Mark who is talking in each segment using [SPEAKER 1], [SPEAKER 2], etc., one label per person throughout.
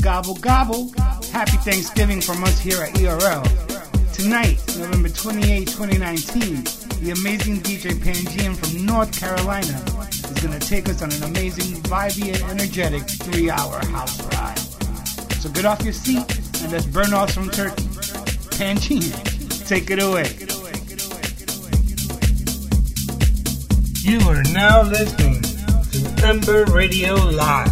[SPEAKER 1] Gobble gobble. Happy Thanksgiving from us here at ERL. Tonight, November 28, 2019, the amazing DJ Pangean from North Carolina is going to take us on an amazing, vibey, and energetic three-hour house ride. So get off your seat and let's burn off some turkey. Pangean, take it away.
[SPEAKER 2] You are now listening to Ember Radio Live.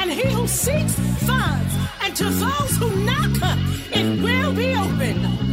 [SPEAKER 3] and he who seeks finds, and to those who knock, it will be open.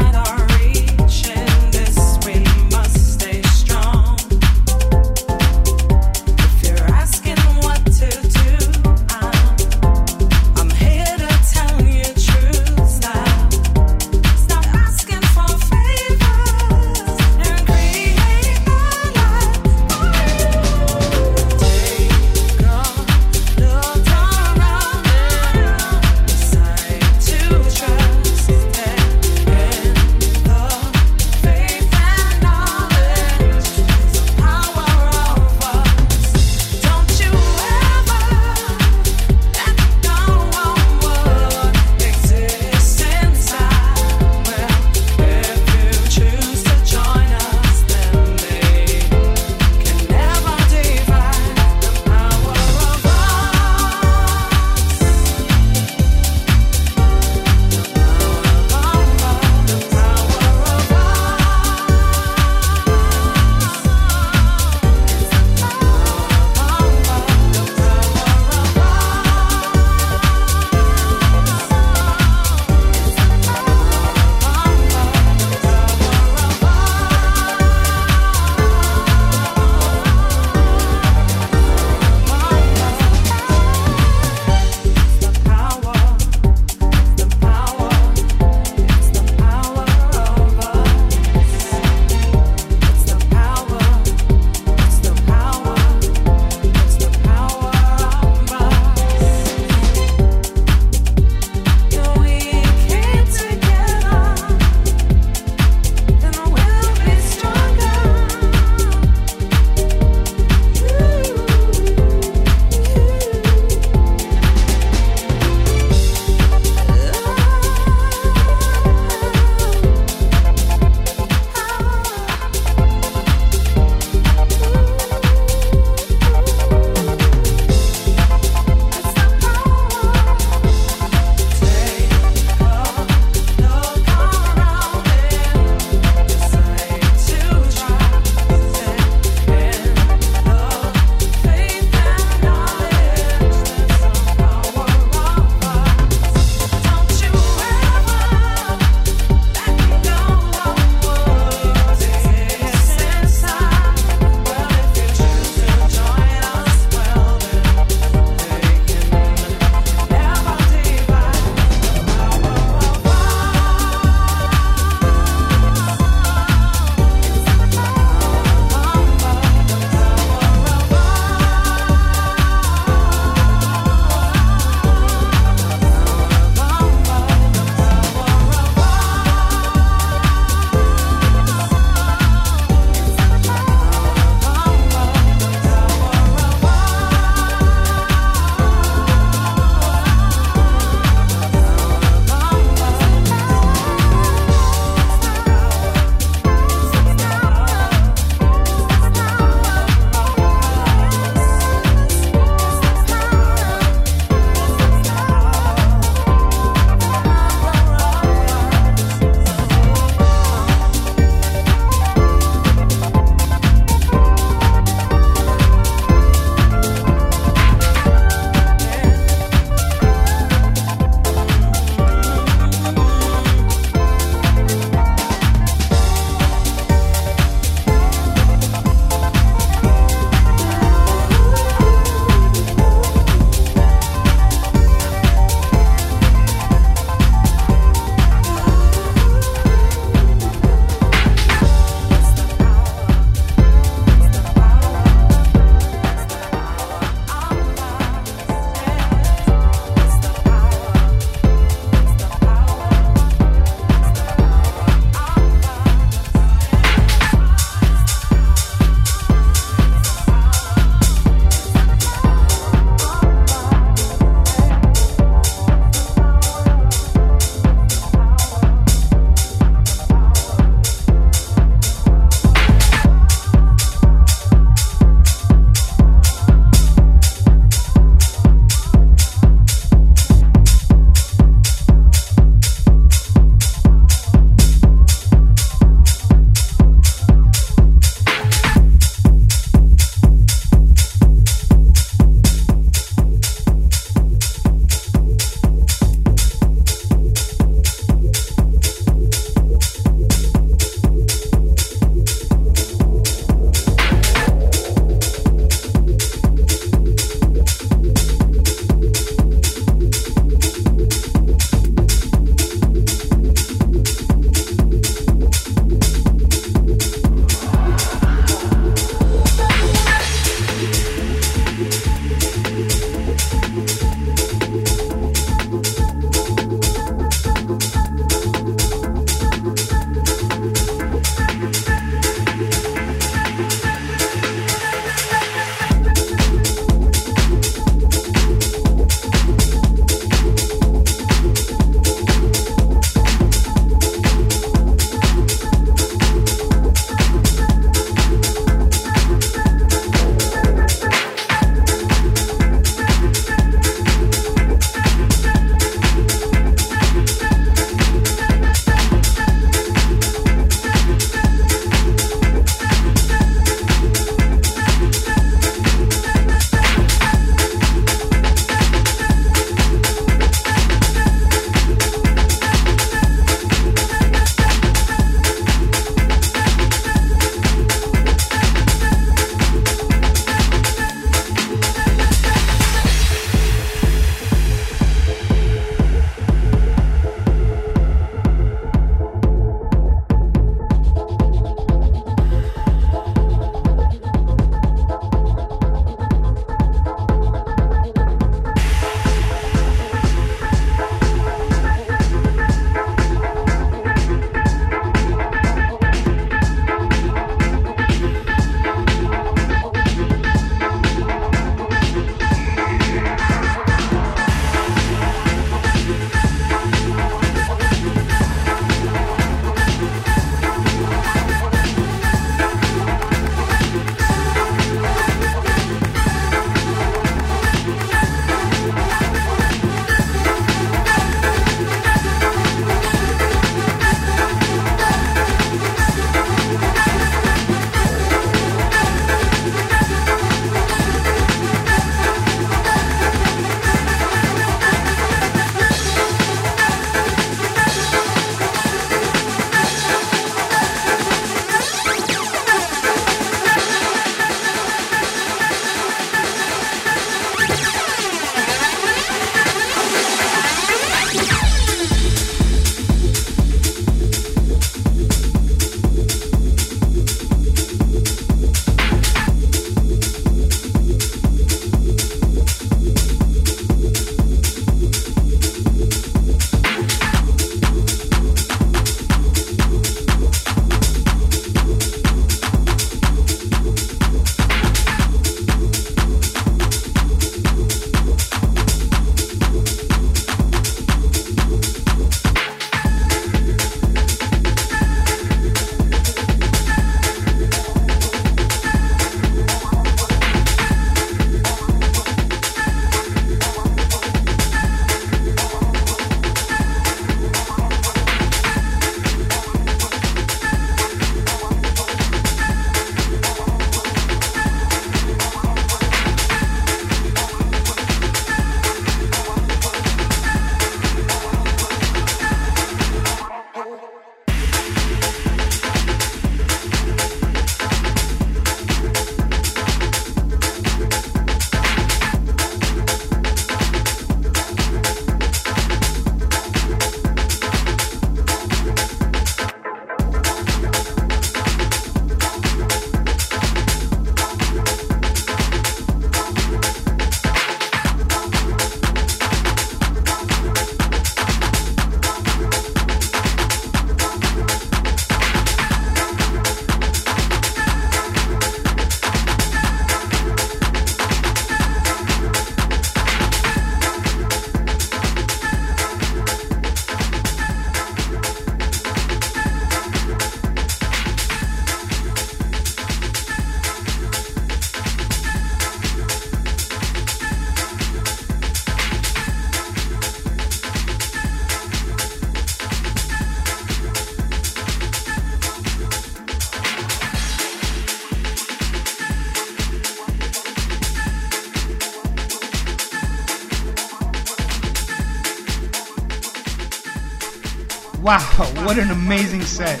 [SPEAKER 1] Wow, what an amazing set.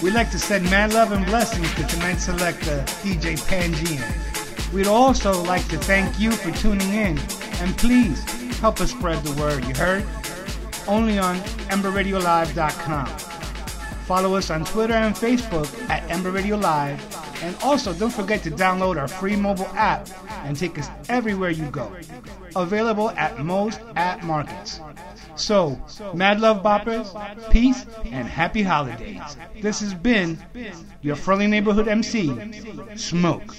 [SPEAKER 1] We'd like to send mad love and blessings to tonight's selector, DJ Pangean. We'd also like to thank you for tuning in, and please help us spread the word, you heard? Only on EmberRadioLive.com. Follow us on Twitter and Facebook at Ember Radio Live, and also don't forget to download our free mobile app and take us everywhere you go. Available at most app markets. So, mad love boppers, peace, and happy holidays. This has been your friendly neighborhood MC, Smoke.